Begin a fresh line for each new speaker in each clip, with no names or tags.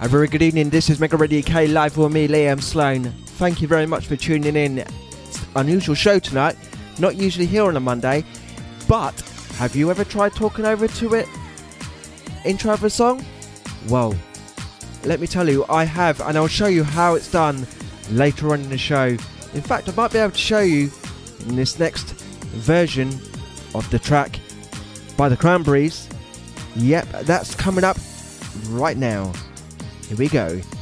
A very good evening. This is Mega Radio UK live with me, Liam Sloan. Thank you very much for tuning in. Unusual show tonight. Not usually here on a Monday, but have you ever tried talking over to it? Intro of a song? Well, let me tell you, I have, and I'll show you how it's done later on in the show. In fact, I might be able to show you in this next version of the track by the Cranberries. Yep, that's coming up right now. Here we go.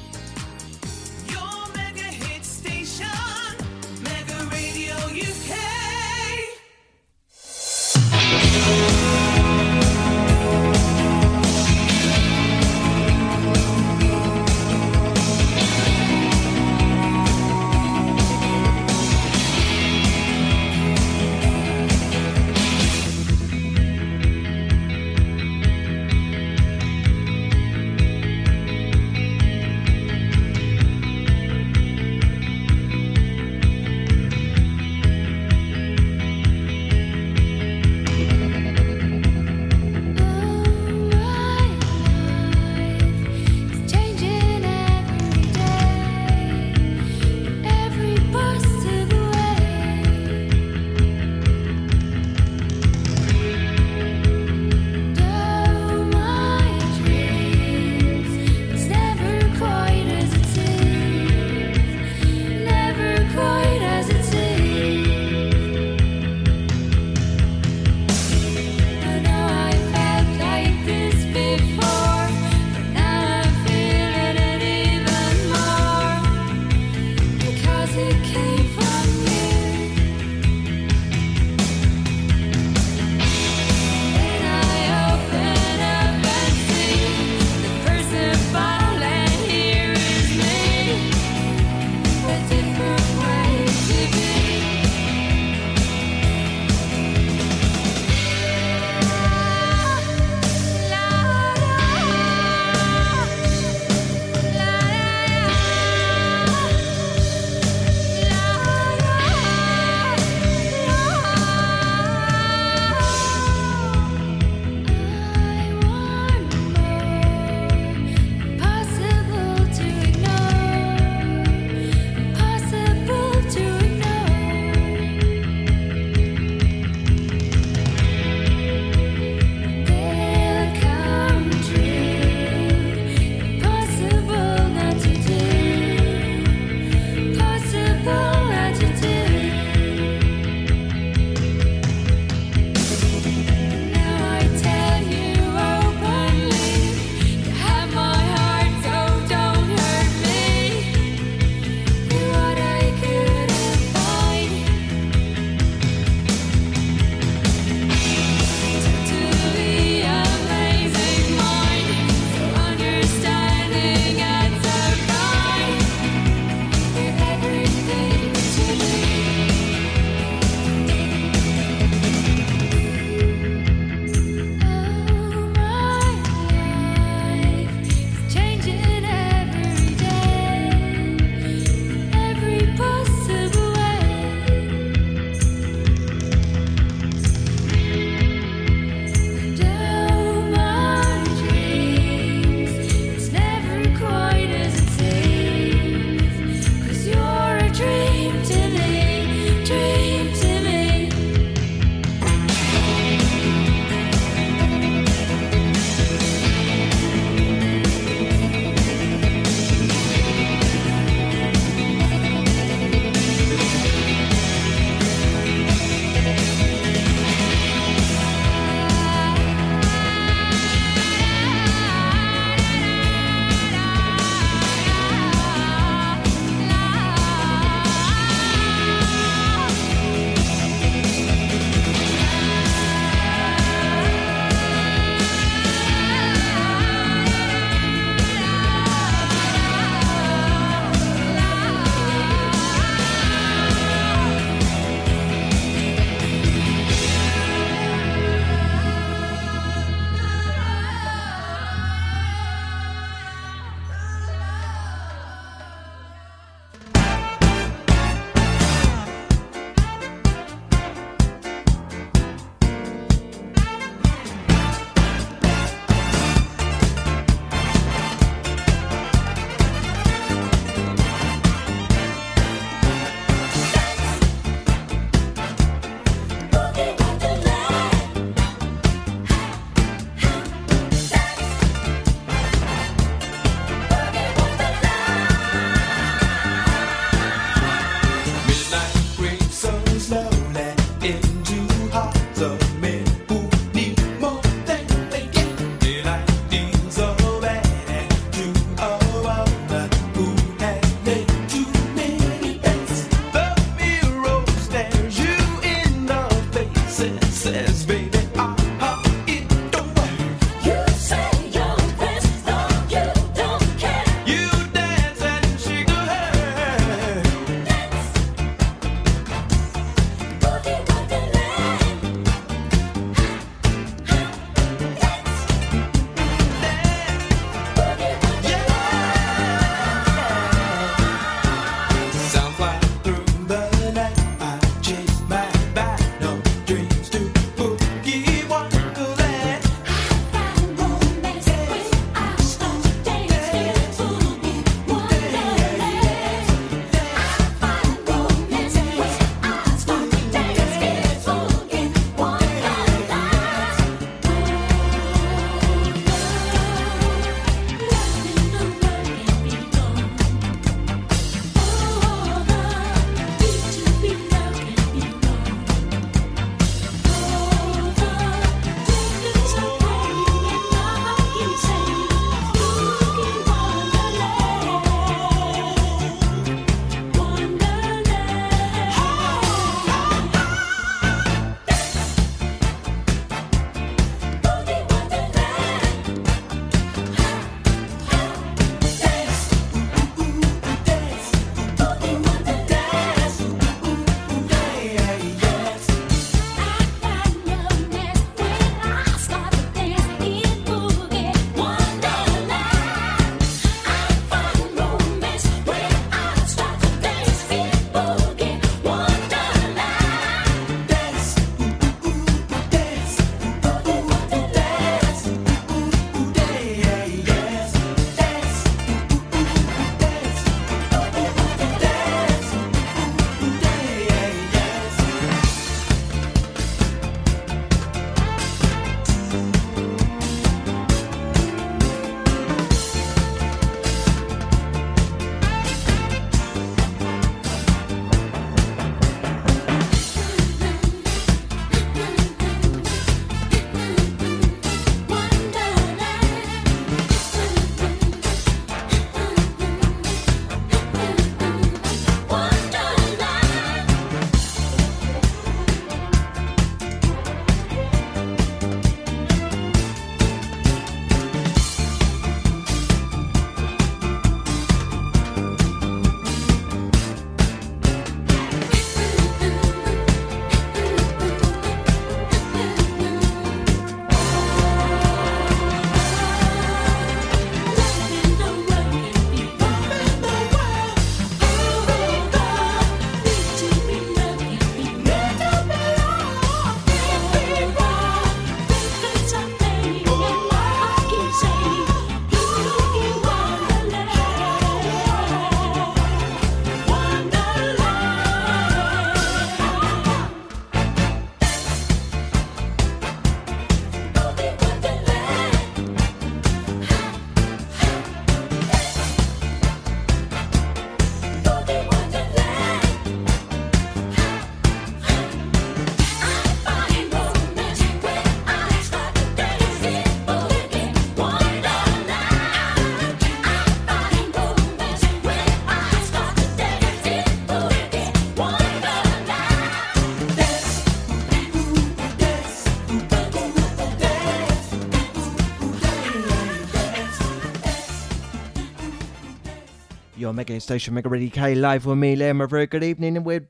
Mega Station Mega K live with me, Liam. A very good evening, and we're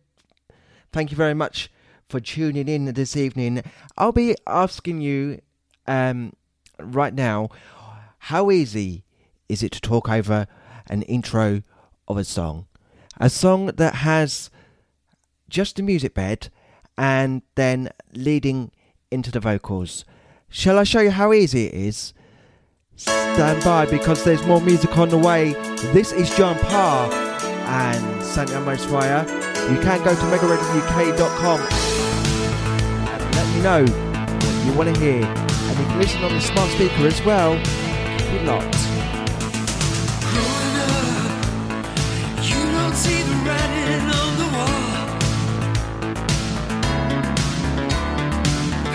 thank you very much for tuning in this evening. I'll be asking you um, right now, how easy is it to talk over an intro of a song, a song that has just a music bed and then leading into the vocals. Shall I show you how easy it is? Stand by because there's more music on the way. This is John Parr and Santa Fire. You can go to megaradiouk.com and let me know what you want to hear. And you can listen on the smart speaker as well.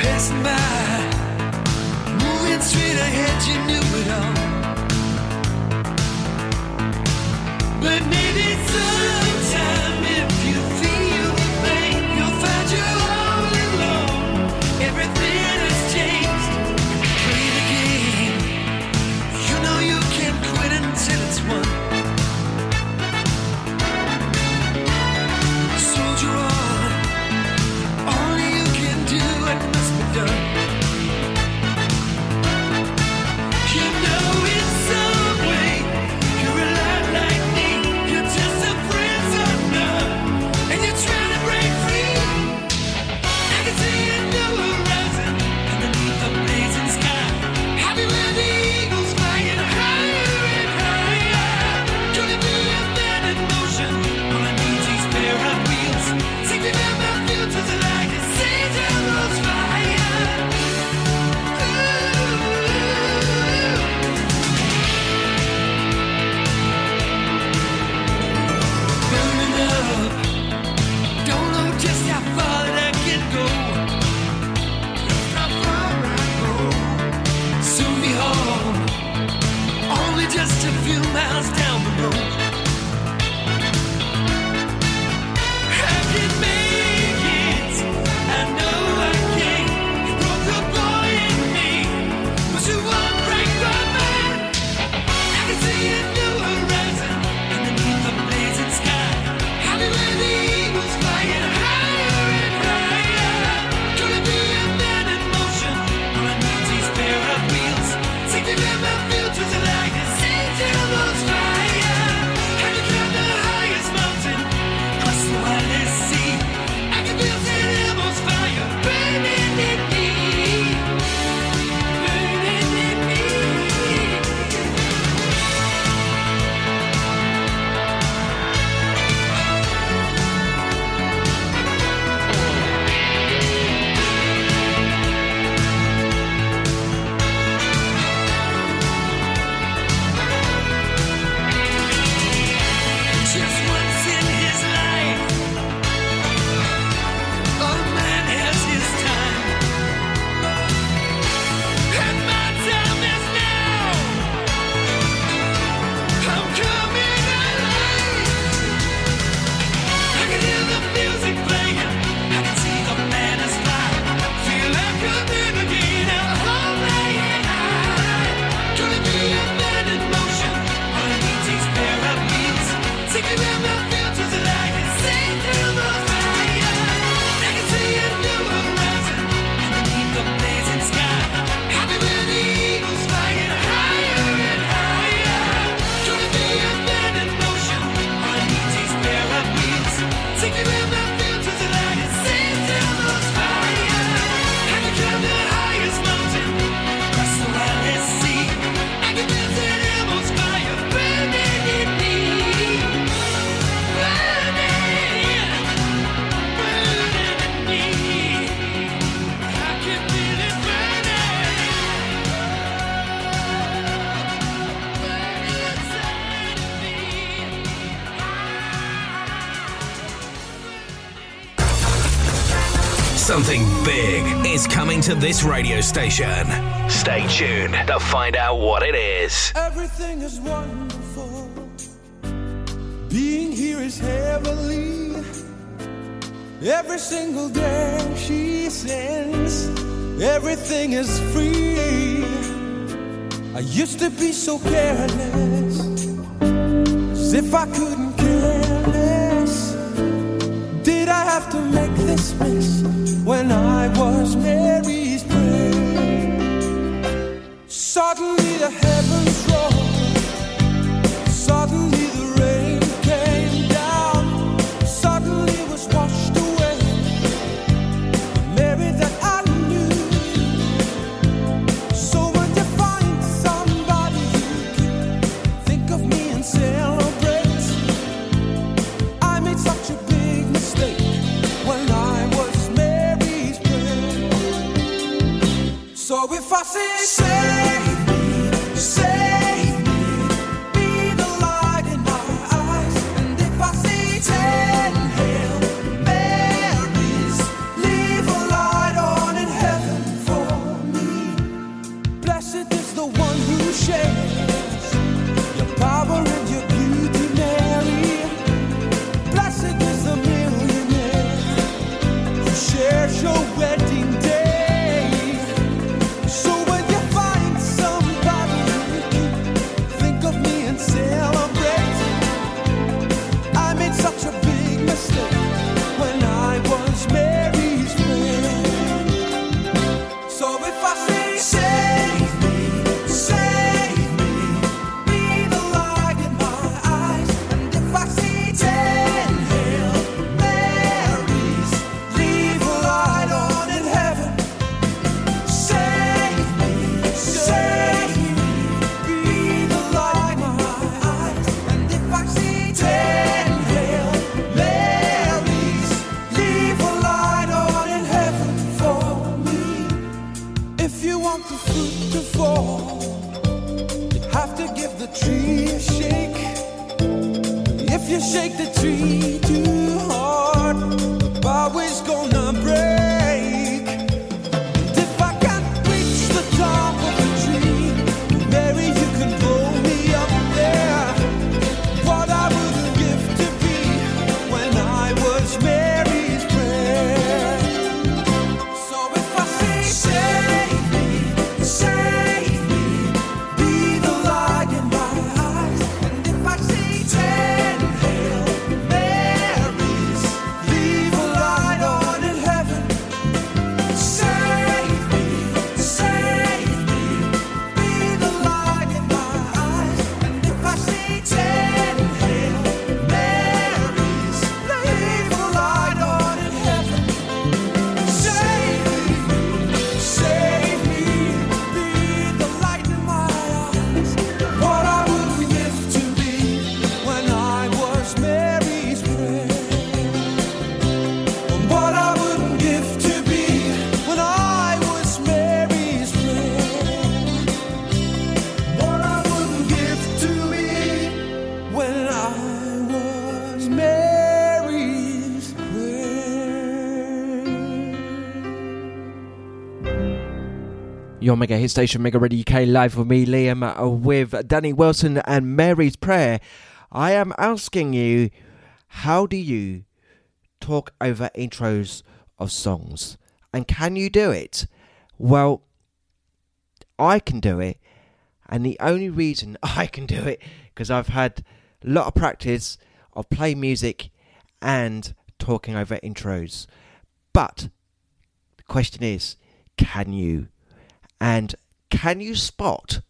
Passing by, But maybe sometime
radio station. Stay tuned to find out what it is.
Everything is wonderful. Being here is heavenly. Every single day she sings. Everything is free. I used to be so careless. As if I couldn't care less. Did I have to make this mess when I was married? Your
Mega Hit Station, Mega Radio UK, live with me, Liam, uh, with Danny Wilson and Mary's Prayer. I am asking you, how do you talk over intros of songs? And can you do it? Well, I can do it, and the only reason I can do it because I've had a lot of practice of playing music and talking over intros. But the question is, can you? And can you spot?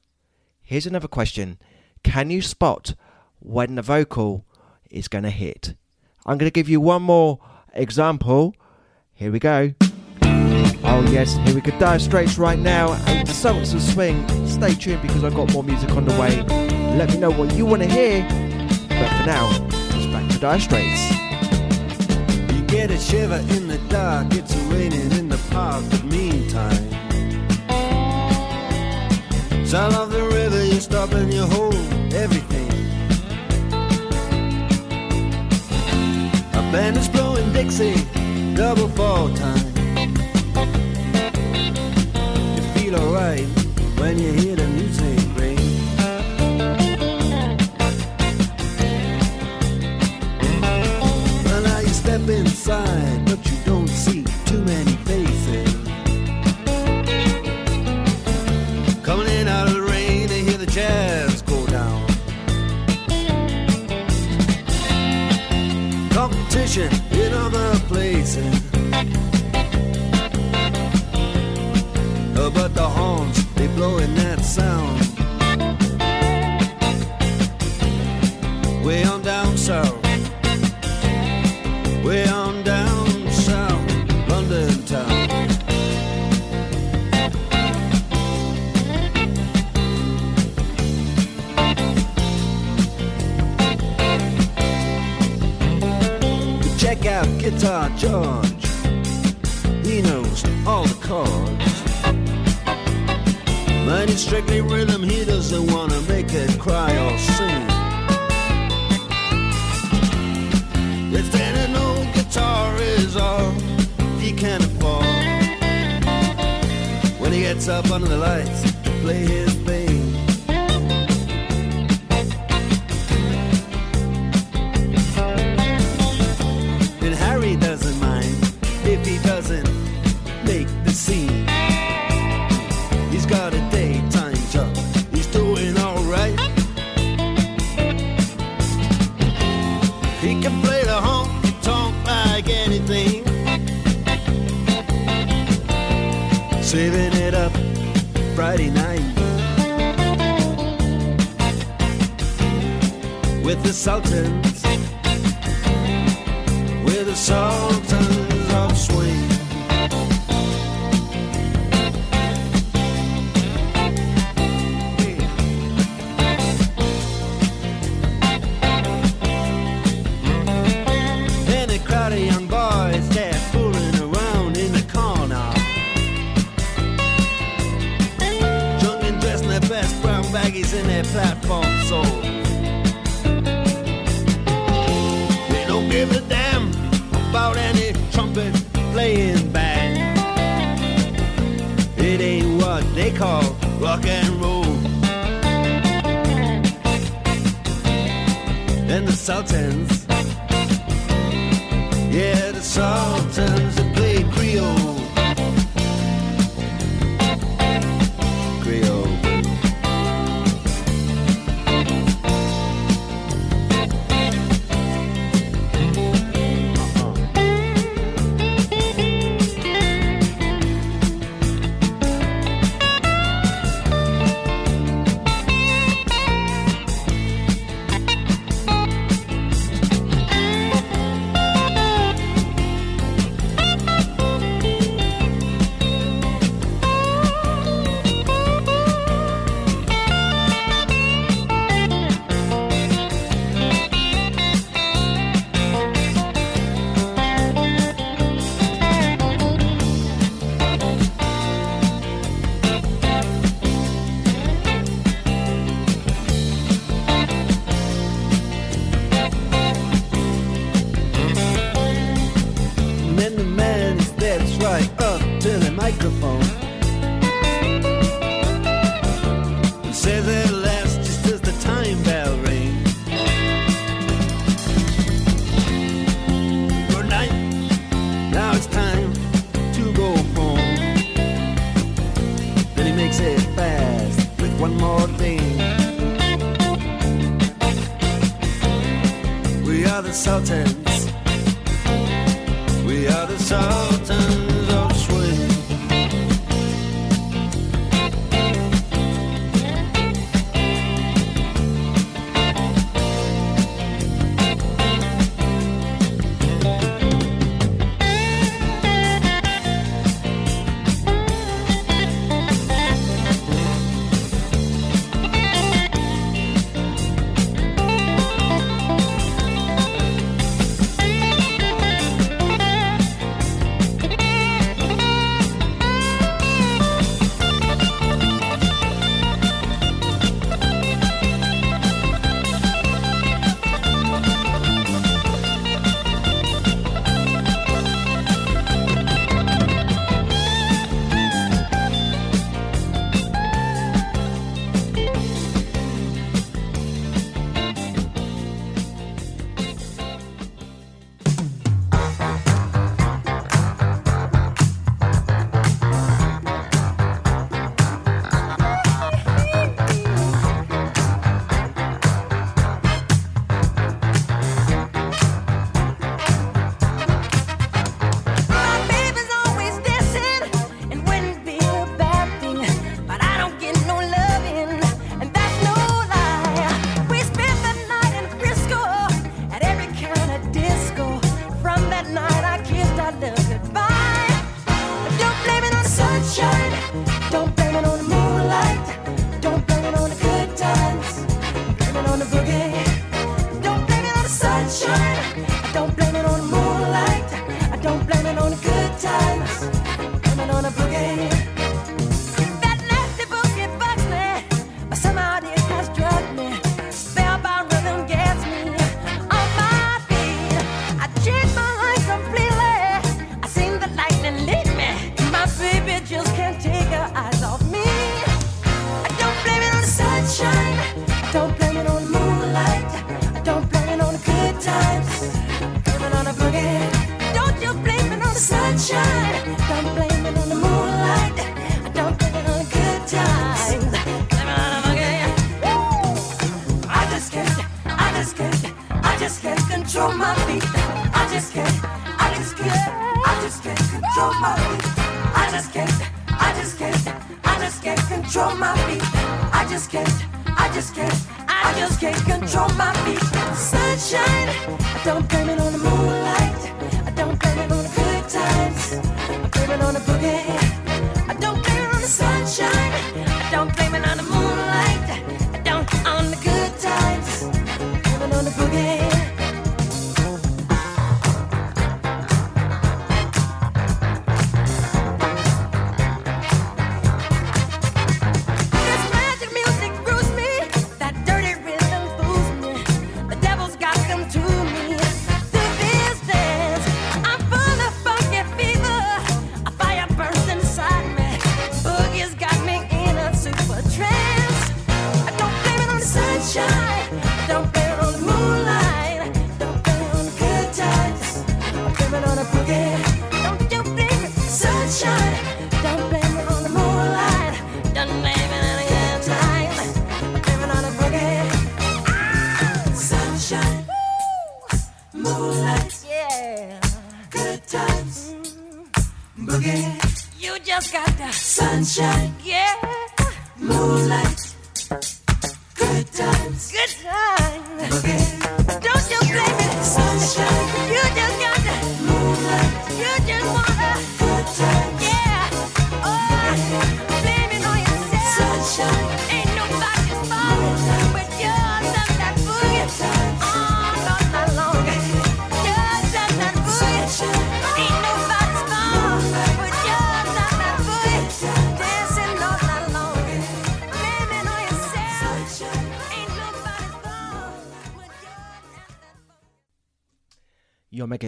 Here's another question. Can you spot when the vocal is going to hit? I'm going to give you one more example. Here we go. Oh, yes, here we go. Dire Straits right now. And the Sultans of Swing. Stay tuned because I've got more music on the way. Let me know what you want to hear. But for now, it's back to Dire Straits.
You get a shiver in the dark, it's raining in the park, but meantime. Sound of the river, you stop and you hold everything. A band is blowing Dixie, double fall time. You feel alright when you hear the music ring. Well, you step inside, but you don't see too many faces. Out of the rain, they hear the jazz go down. Competition in other places. But the horns, they blowing that sound. But rhythm, he doesn't wanna make it cry or sing. If then an old guitar is all he can afford, when he gets up under the lights to play his thing.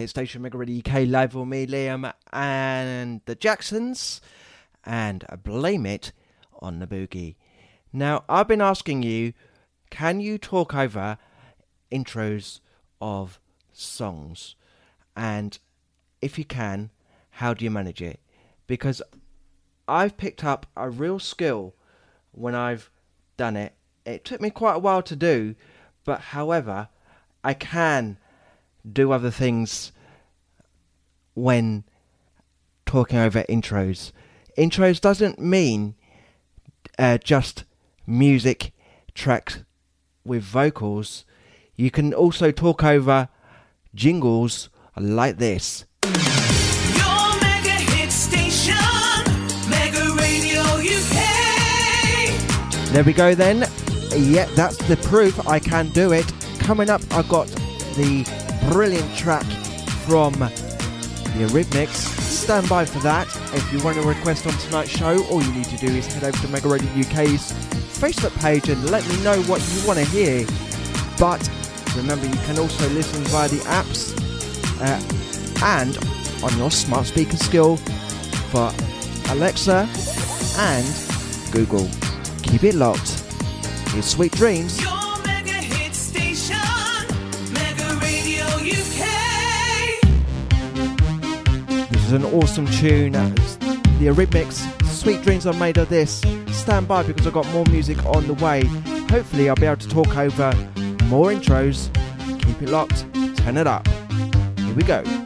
Hit Station, Mega Radio UK, live with me, Liam, and the Jacksons, and Blame It on the Boogie. Now, I've been asking you, can you talk over intros of songs? And if you can, how do you manage it? Because I've picked up a real skill when I've done it. It took me quite a while to do, but however, I can do other things when talking over intros. Intros doesn't mean uh, just music tracks with vocals. You can also talk over jingles like this.
Your mega hit station, Mega Radio UK.
There we go then. Yeah, that's the proof I can do it. Coming up, I've got the brilliant track from the Eurythmics. Stand by for that. If you want a request on tonight's show, all you need to do is head over to Mega Radio UK's Facebook page and let me know what you want to hear. But remember, you can also listen via the apps uh, and on your smart speaker skill for Alexa and Google. Keep it locked. Here's Sweet Dreams. Is an awesome tune. The Eurythmics, Sweet Dreams are made of this. Stand by because I've got more music on the way. Hopefully, I'll be able to talk over more intros. Keep it locked, turn it up. Here we go.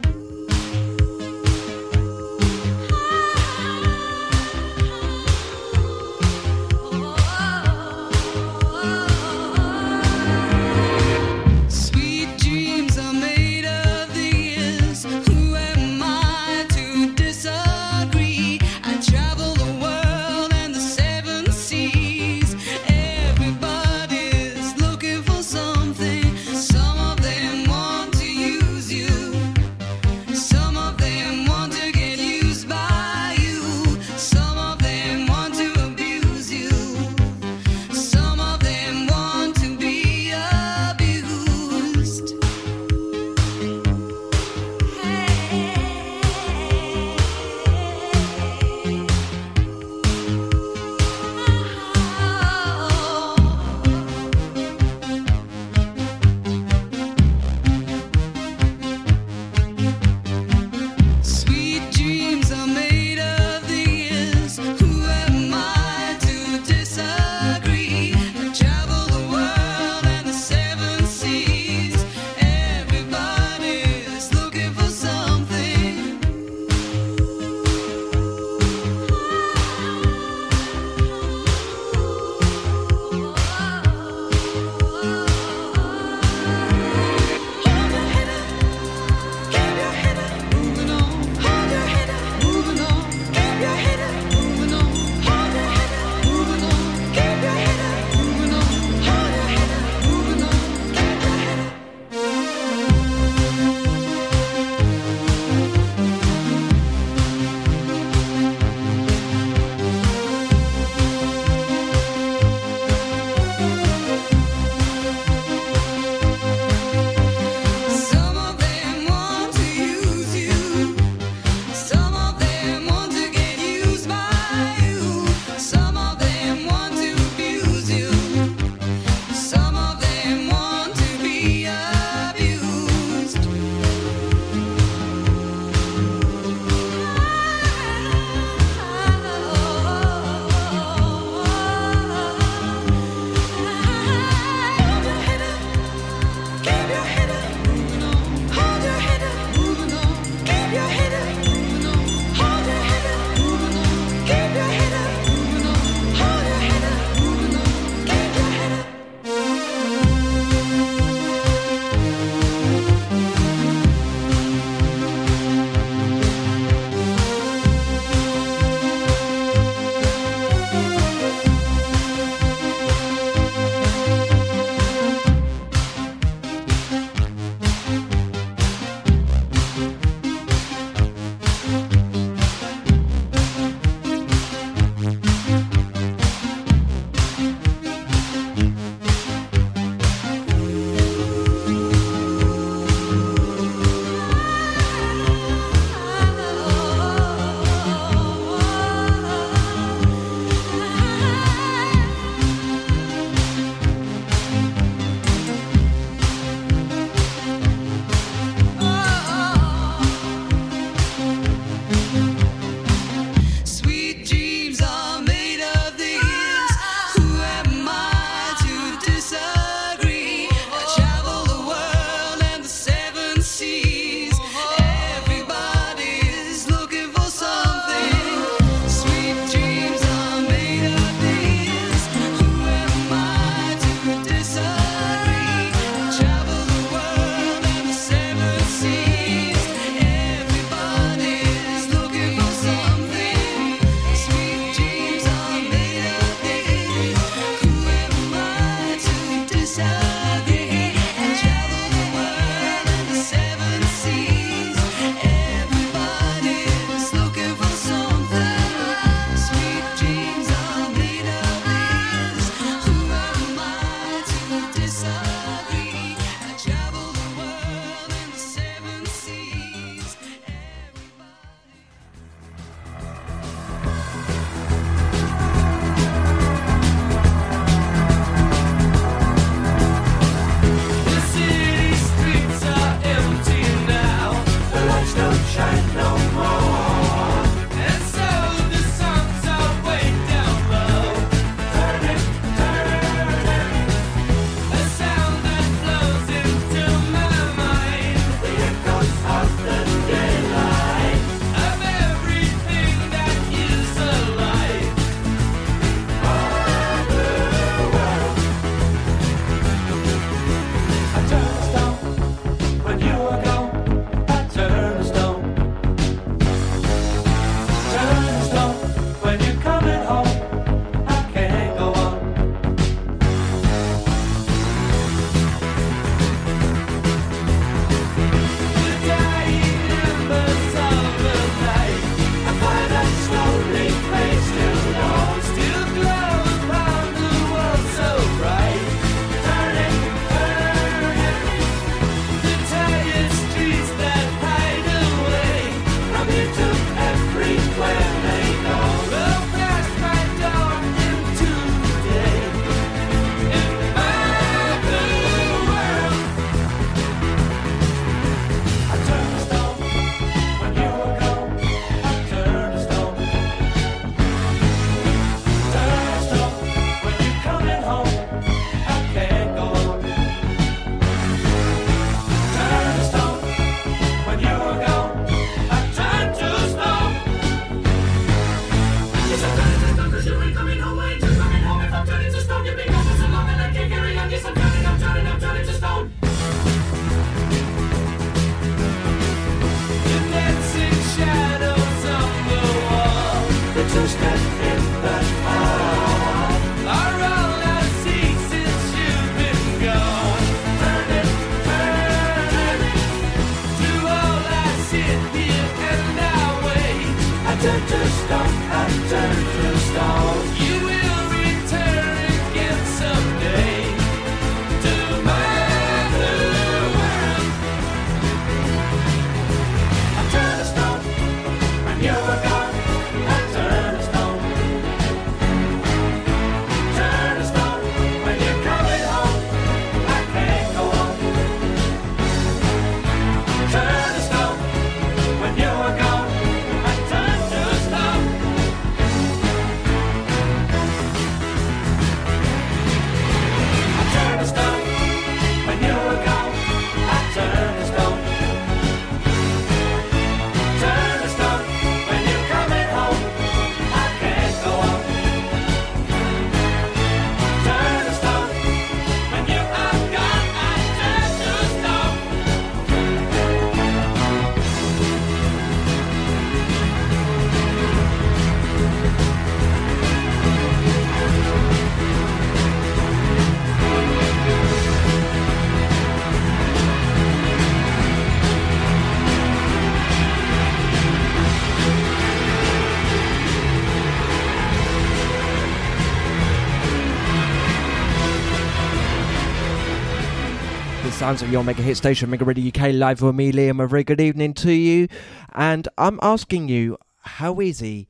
Sounds of your mega hit station, Mega Radio UK, live with me, Liam. A very good evening to you. And I'm asking you, how easy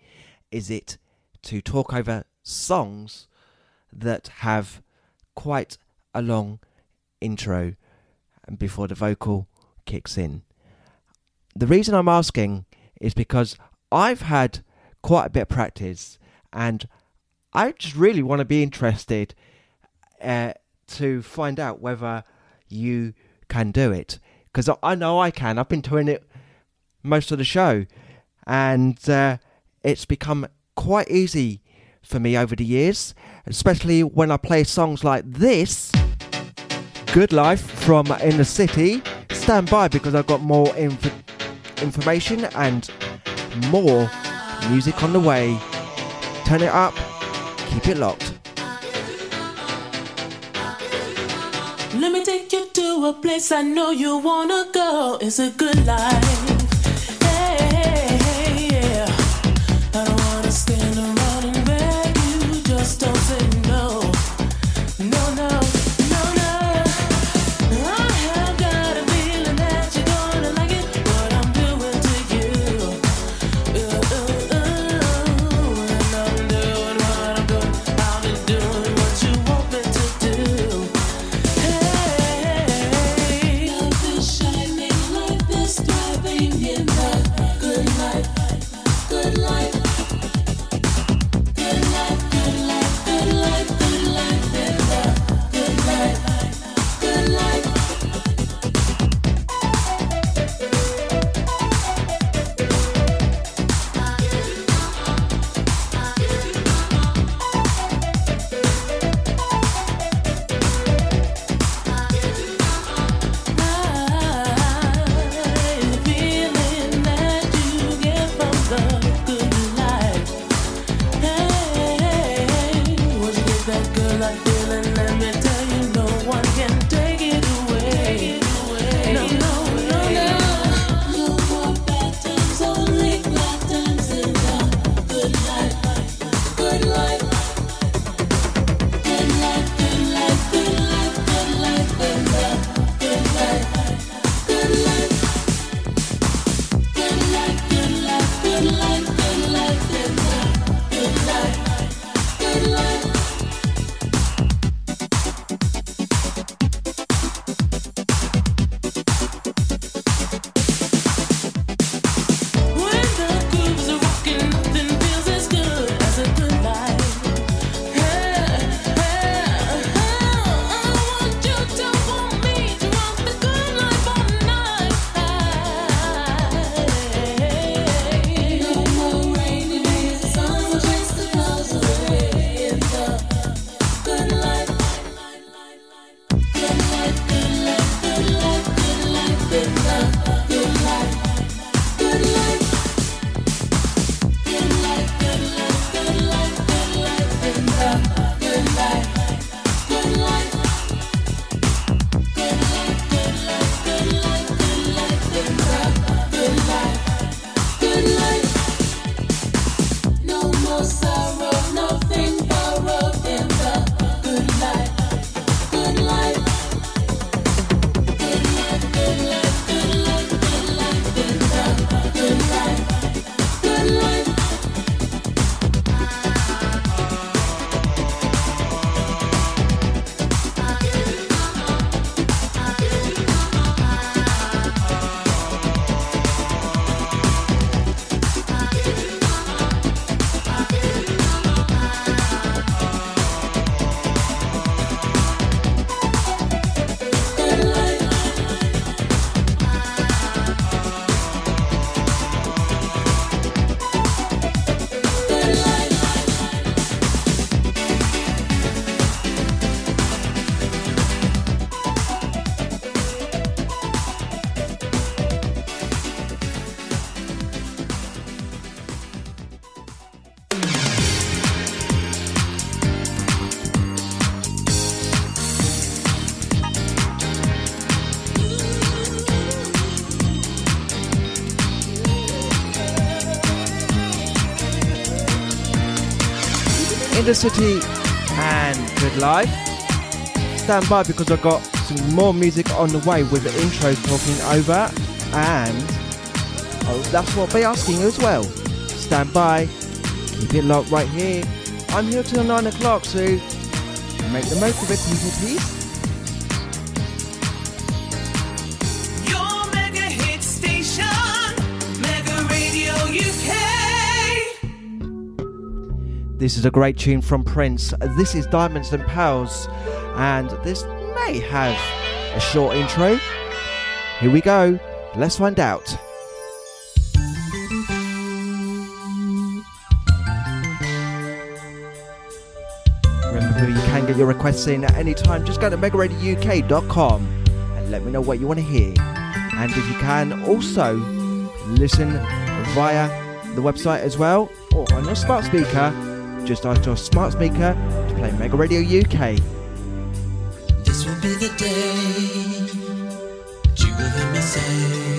is it to talk over songs that have quite a long intro before the vocal kicks in? The reason I'm asking is because I've had quite a bit of practice and I just really want to be interested uh, to find out whether you can do it because I, know I can. I've been doing it most of the show, and uh, it's become quite easy for me over the years, especially when I play songs like this. Good Life from Inner City. Stand by because I've got more inf- information and more music on the way. Turn it up, keep it locked.
Let me take you to a place I know you wanna go. It's a good life.
The and good life. Stand by because I've got some more music on the way with the intro talking over, and oh, that's what they're asking as well. Stand by, keep it locked right here. I'm here till nine o'clock, so make the most of it, people, please. This is a great tune from Prince. This is Diamonds and Pearls, and this may have a short intro. Here we go. Let's find out. Remember, you can get your requests in at any time. Just go to megaradiouk.com and let me know what you want to hear. And if you can, also listen via the website as well or on your smart speaker. Just ask your smart speaker to play Mega Radio UK.
This will be the day that you will hear me say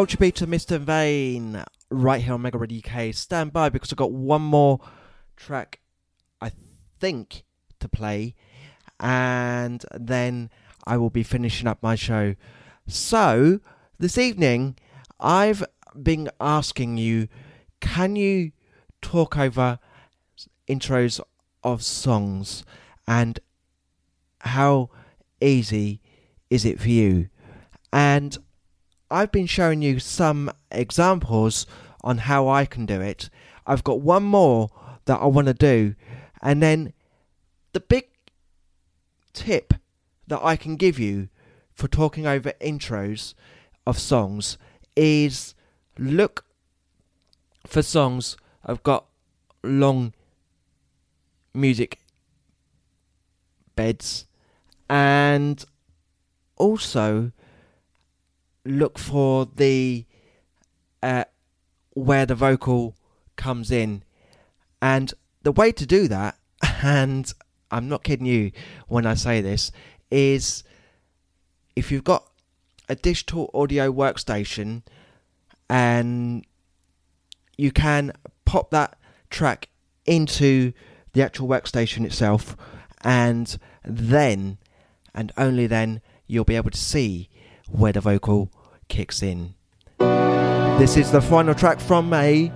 Culture Beater, Mr. Vain, right here on Mega Radio UK. Stand by because I've got one more track, I think, to play, and then I will be finishing up my show. So, this evening, I've been asking you can you talk over intros of songs and how easy is it for you? And I've been showing you some examples on how I can do it. I've got one more that I want to do, and then the big tip that I can give you for talking over intros of songs is look for songs I've got long music beds and also look for the uh, where the vocal comes in. And the way to do that and i'm not kidding you when i say this is if you've got a digital audio workstation and you can pop that track into the actual workstation itself and then and only then you'll be able to see where the vocal kicks in. This is the final track from May.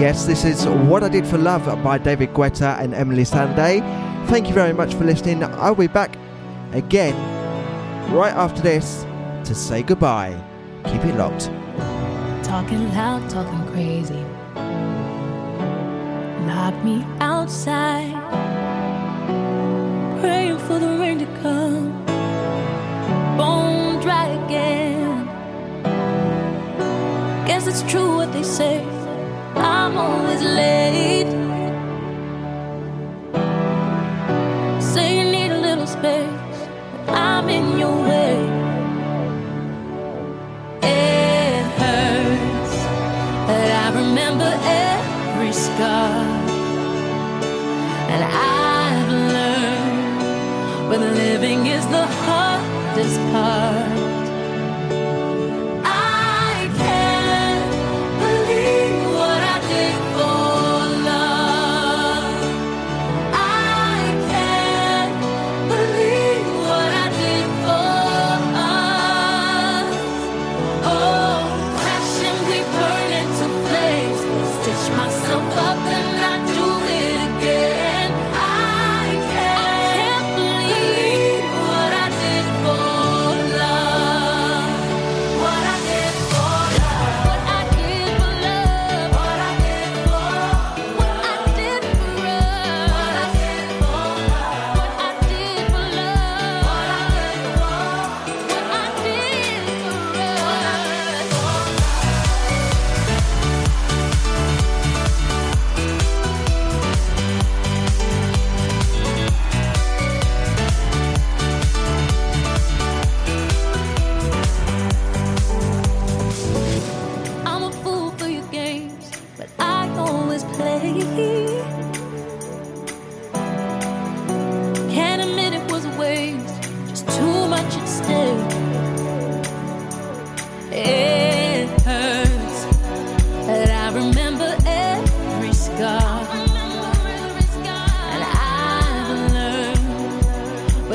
Yes, this is What I Did for Love by David Guetta and Emeli Sandé. Thank you very much for listening. I'll be back again right after this to say goodbye. Keep it locked.
Talking loud, talking crazy. Lock me outside. Praying for the rain to come. Bone it's true what they say. I'm always late.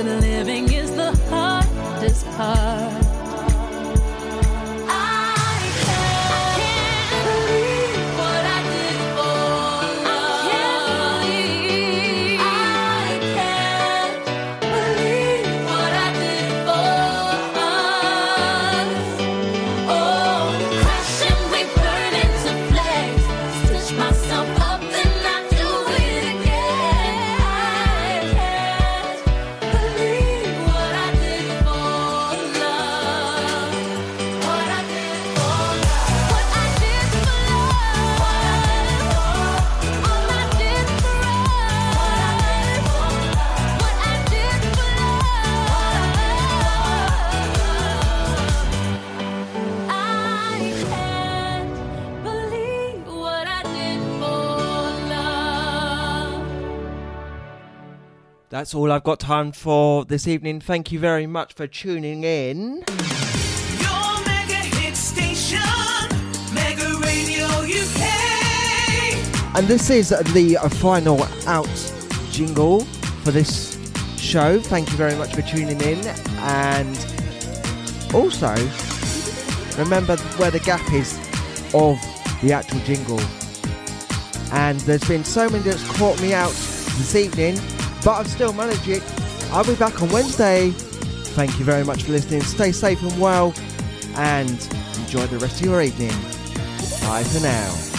Living is the hardest part.
that's all I've got time for this evening. Thank you very much for tuning in. And this is the final out jingle for this show. Thank you very much for tuning in. And also, remember where the gap is of the actual jingle. And there's been so many that's caught me out this evening but I've still managed it. I'll be back on Wednesday. Thank you very much for listening. Stay safe and well, and enjoy the rest of your evening. Bye for now.